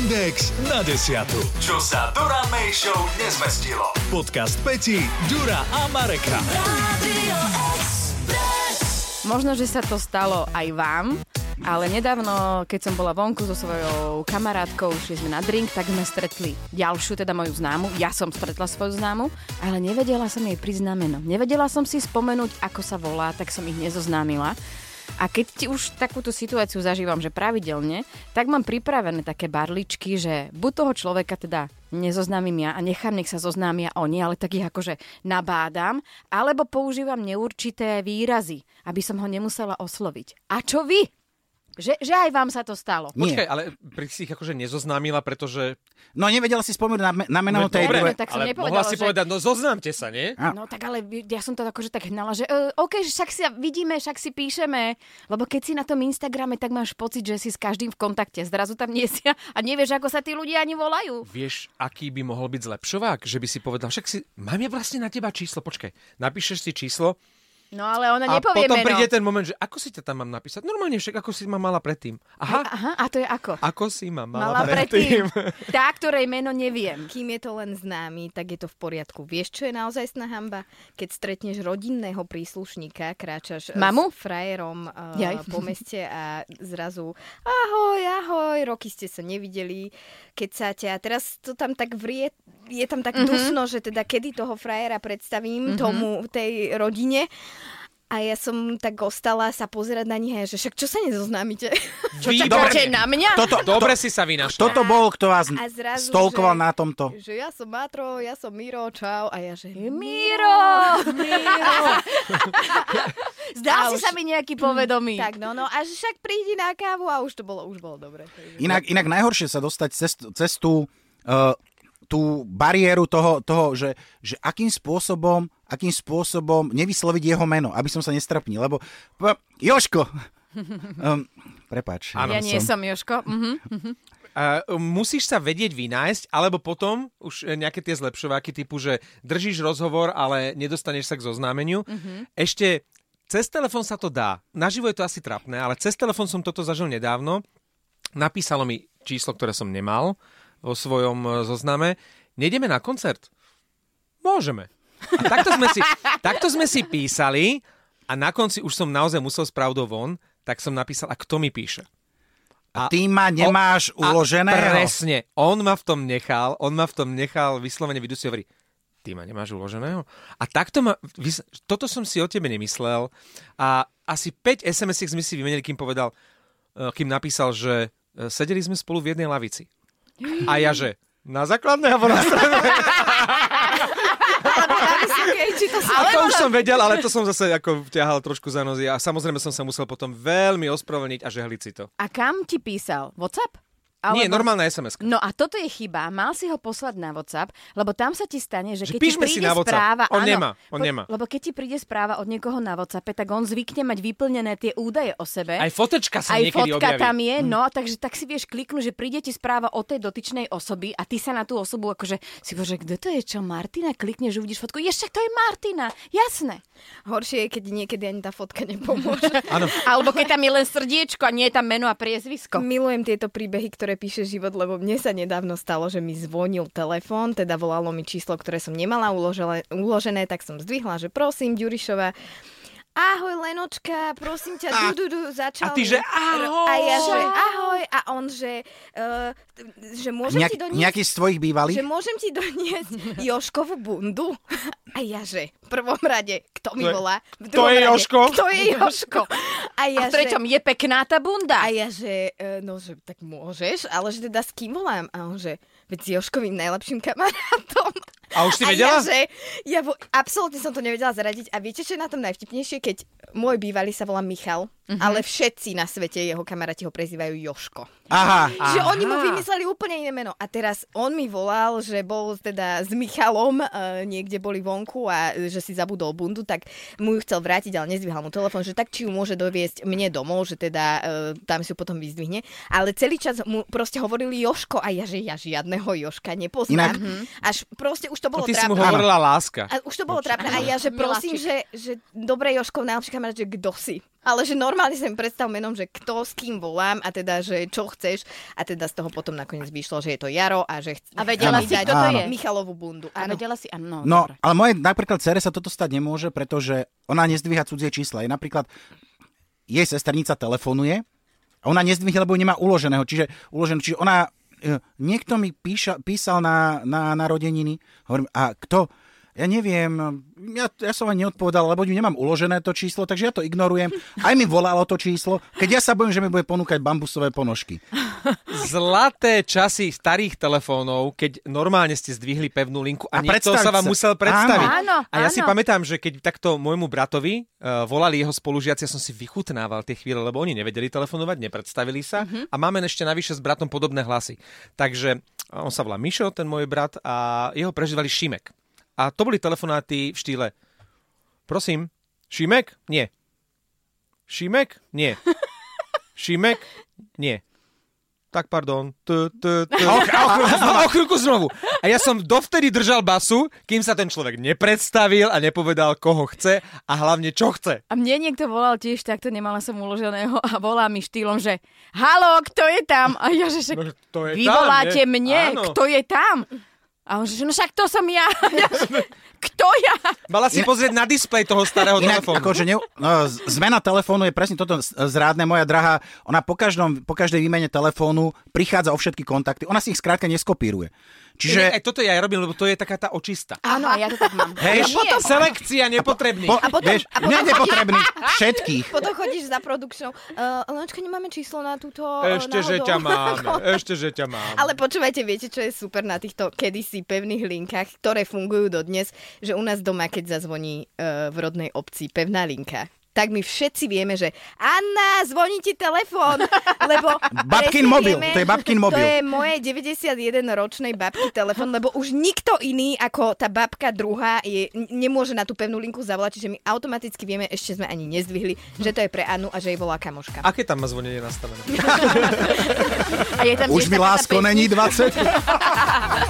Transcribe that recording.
Index na desiatu. Čo sa Dura May Show nezmestilo. Podcast Peti, Dura a Mareka. Možno, že sa to stalo aj vám, ale nedávno, keď som bola vonku so svojou kamarátkou, šli sme na drink, tak sme stretli ďalšiu, teda moju známu. Ja som stretla svoju známu, ale nevedela som jej priznať meno. Nevedela som si spomenúť, ako sa volá, tak som ich nezoznámila. A keď už takúto situáciu zažívam, že pravidelne, tak mám pripravené také barličky, že buď toho človeka teda nezoznámim ja a nechám, nech sa zoznámia oni, ale tak ich akože nabádam, alebo používam neurčité výrazy, aby som ho nemusela osloviť. A čo vy? Že, že aj vám sa to stalo. Nie. Počkaj, ale pri si ich akože nezoznámila, pretože... No nevedela si spomenúť na, na meno tej dobre, druhej. tak som ale mohla si že- povedať, no zoznámte sa, nie? A- No tak ale ja som to akože tak hnala, že uh, OK, že však si vidíme, však si píšeme, lebo keď si na tom Instagrame, tak máš pocit, že si s každým v kontakte. Zrazu tam nie si a nevieš, ako sa tí ľudia ani volajú. Vieš, aký by mohol byť zlepšovák? Že by si povedal, však si, mám ja vlastne na teba číslo, počkaj, napíšeš si číslo No ale ona a nepovie potom meno. príde ten moment, že ako si ťa tam mám napísať? Normálne však, ako si ma mala predtým. Aha, Aha, a to je ako? ako si ma mala, Mala predtým. predtým. Tá, ktorej meno neviem. Kým je to len známy, tak je to v poriadku. Vieš, čo je naozaj hamba? Keď stretneš rodinného príslušníka, kráčaš eh, Mamu? s frajerom uh, Jaj. po meste a zrazu ahoj, ahoj, roky ste sa nevideli, keď sa ťa, teraz to tam tak vrie, je tam tak mm-hmm. dusno, že teda kedy toho frajera predstavím mm-hmm. tomu, tej rodine. A ja som tak ostala sa pozerať na nich, a že však čo sa nezoznámite? Čo čakáte na mňa? Toto, Dobre si sa vynašla. toto bol, kto vás A zrazu, stolkoval že- na tomto. Že ja som Matro, ja som Miro, čau. A ja že... Miro! Zdá si už- sa mi nejaký povedomý. Tak, no, no, a že však prídi na kávu a už to bolo, už bolo dobre. Inak, inak najhoršie sa dostať cez, cez tú, uh, tú bariéru toho, toho že, že akým spôsobom akým spôsobom nevysloviť jeho meno, aby som sa nestrapnil, lebo Joško, um, prepač. Áno, ja nie som Joško. Mhm. Uh, musíš sa vedieť vynájsť, alebo potom už e, nejaké tie zlepšováky typu, že držíš rozhovor, ale nedostaneš sa k zoznámeniu. Mhm. Ešte cez telefón sa to dá. Naživo je to asi trapné, ale cez telefón som toto zažil nedávno. Napísalo mi číslo, ktoré som nemal vo svojom e, zozname. Nejdeme na koncert? Môžeme. A takto sme si, takto sme si písali a na konci už som naozaj musel s pravdou von, tak som napísal, a kto mi píše? A ty ma nemáš A uloženého? Presne. On ma v tom nechal, on ma v tom nechal vyslovene vydusiť hovorí, ty ma nemáš uloženého? A takto ma, vys- toto som si o tebe nemyslel a asi 5 SMS-iek sme si vymenili, kým povedal, eh, kým napísal, že eh, sedeli sme spolu v jednej lavici. A ja, že na základnej alebo na strednej? A to už som vedel, ale to som zase ako ťahal trošku za nozy a samozrejme som sa musel potom veľmi ospravedlniť a žehliť si to. A kam ti písal? WhatsApp? Nie, normálna SMS. No a toto je chyba. Mal si ho poslať na WhatsApp, lebo tam sa ti stane, že Že keď ti príde na WhatsApp. správa... On áno, nemá, on po- nemá. Lebo keď ti príde správa od niekoho na WhatsAppe, tak on zvykne mať vyplnené tie údaje o sebe. Aj fotečka sa Aj niekedy fotka objaví. tam je, no, takže tak si vieš kliknúť, že príde ti správa o tej dotyčnej osoby a ty sa na tú osobu akože si bože, kto to je, čo, Martina? Klikneš, uvidíš fotku, ešte to je Martina, jasné. Horšie je, keď niekedy ani tá fotka nepomôže. Alebo keď tam je len srdiečko a nie je tam meno a priezvisko. Milujem tieto príbehy, ktoré píše život, lebo mne sa nedávno stalo, že mi zvonil telefón, teda volalo mi číslo, ktoré som nemala uložené, uložené tak som zdvihla, že prosím, Ďurišova, Ahoj Lenočka, prosím ťa, A- du, du, du, začal a ty, že ahoj. A ja, že ahoj. A on, že, uh, že môžem Nejak, ti doniesť... nejaký z tvojich bývalých? Že môžem ti doniesť Joškovú bundu? A ja, že v prvom rade, kto mi To je- volá? V druhom je rade, Joško? Kto je Joško? A ja, A v treťom je pekná tá bunda. a ja, že, e, no, že tak môžeš, ale že teda s kým volám? A on, že, veď s Joškovým najlepším kamarátom. A už si a vedela? ja, že, ja vo, absolútne som to nevedela zaradiť. A viete, čo je na tom najvtipnejšie? Keď môj bývalý sa volá Michal, Mhm. ale všetci na svete, jeho kamaráti ho prezývajú Joško. Aha. Že oni mu vymysleli úplne iné meno. A teraz on mi volal, že bol teda s Michalom, e, niekde boli vonku a e, že si zabudol bundu, tak mu ju chcel vrátiť, ale nezvyhal mu telefon, že tak či ju môže doviesť mne domov, že teda e, tam si ju potom vyzdvihne. Ale celý čas mu proste hovorili Joško a ja, že ja žiadneho Joška nepoznám. Inak- Až proste už to No bolo ty si mu trápne. hovorila láska. A už to bolo trápne. A ja, že prosím, že, že dobre Joškov najlepší kamarát, že kto si? Ale že normálne sa mi predstav menom, že kto s kým volám a teda, že čo chceš a teda z toho potom nakoniec vyšlo, že je to Jaro a že chc- A vedela chcem si, kto to je? Michalovú bundu. A Áno. vedela si, áno, No, dobre. ale moje napríklad cere sa toto stať nemôže, pretože ona nezdvíha cudzie čísla. Je napríklad, jej sesternica telefonuje a ona nezdvihne, lebo nemá uloženého. Čiže, uložený, čiže ona, e, niekto mi píša, písal na, na narodeniny, hovorím, a kto? Ja neviem, ja, ja som ani neodpovedal, lebo nemám uložené to číslo, takže ja to ignorujem. Aj mi volalo to číslo, keď ja sa bojím, že mi bude ponúkať bambusové ponožky. Zlaté časy starých telefónov, keď normálne ste zdvihli pevnú linku a, A niekto sa vám musel predstaviť. Áno, a ja si áno. pamätám, že keď takto môjmu bratovi uh, volali jeho spolužiaci, ja som si vychutnával tie chvíle, lebo oni nevedeli telefonovať, nepredstavili sa Mhm. a máme ešte navyše s bratom podobné hlasy. Takže uh, on sa volá Mišo, ten môj brat, a jeho prežívali Šimek. A to boli telefonáty v štýle Prosím, Šimek? Nie. Šimek? Nie. Šimek? Nie. Tak pardon. T, t, t. A o chvíľku znovu. A ja som dovtedy držal basu, kým sa ten človek nepredstavil a nepovedal, koho chce a hlavne čo chce. A mne niekto volal tiež takto, nemala som uloženého a volá mi štýlom, že halo, kto je tam? A ja, že však No, to je vy tam, voláte mne, Áno. kto je tam? A on že, no však to som ja. kto ja? Mala si pozrieť na displej toho starého Inak, telefónu. akože ne, no, zmena telefónu je presne toto zrádne. Moja drahá, ona po, každom, po každej výmene telefónu prichádza o všetky kontakty. Ona si ich skrátka neskopíruje. Čiže... Aj toto ja aj robím, lebo to je taká tá očista. Áno, a ja to tak mám. Hej, Nie. Selekcia nepotrebných. Po, A potom- vieš, a potom- nepotrebných, všetkých. Potom chodíš za produkčnou. Uh, Lenočka, nemáme číslo na túto uh, Ešte, že náhodou? ťa máme. Ešte, že ťa mám. Ale počúvajte, viete, čo je super na týchto kedysi pevných linkách, ktoré fungujú dodnes, že u nás doma, keď zazvoní uh, v rodnej obci pevná linka, tak my všetci vieme, že Anna, zvoní ti telefón, lebo... Babkin mobil, vieme, to je babkin mobil. To je moje 91-ročnej babky telefón, lebo už nikto iný ako tá babka druhá je, nemôže na tú pevnú linku zavolať, čiže my automaticky vieme, ešte sme ani nezdvihli, že to je pre Annu a že jej volá kamoška. Aké tam má zvonenie nastavené? A je tam Už mi lásko není 20.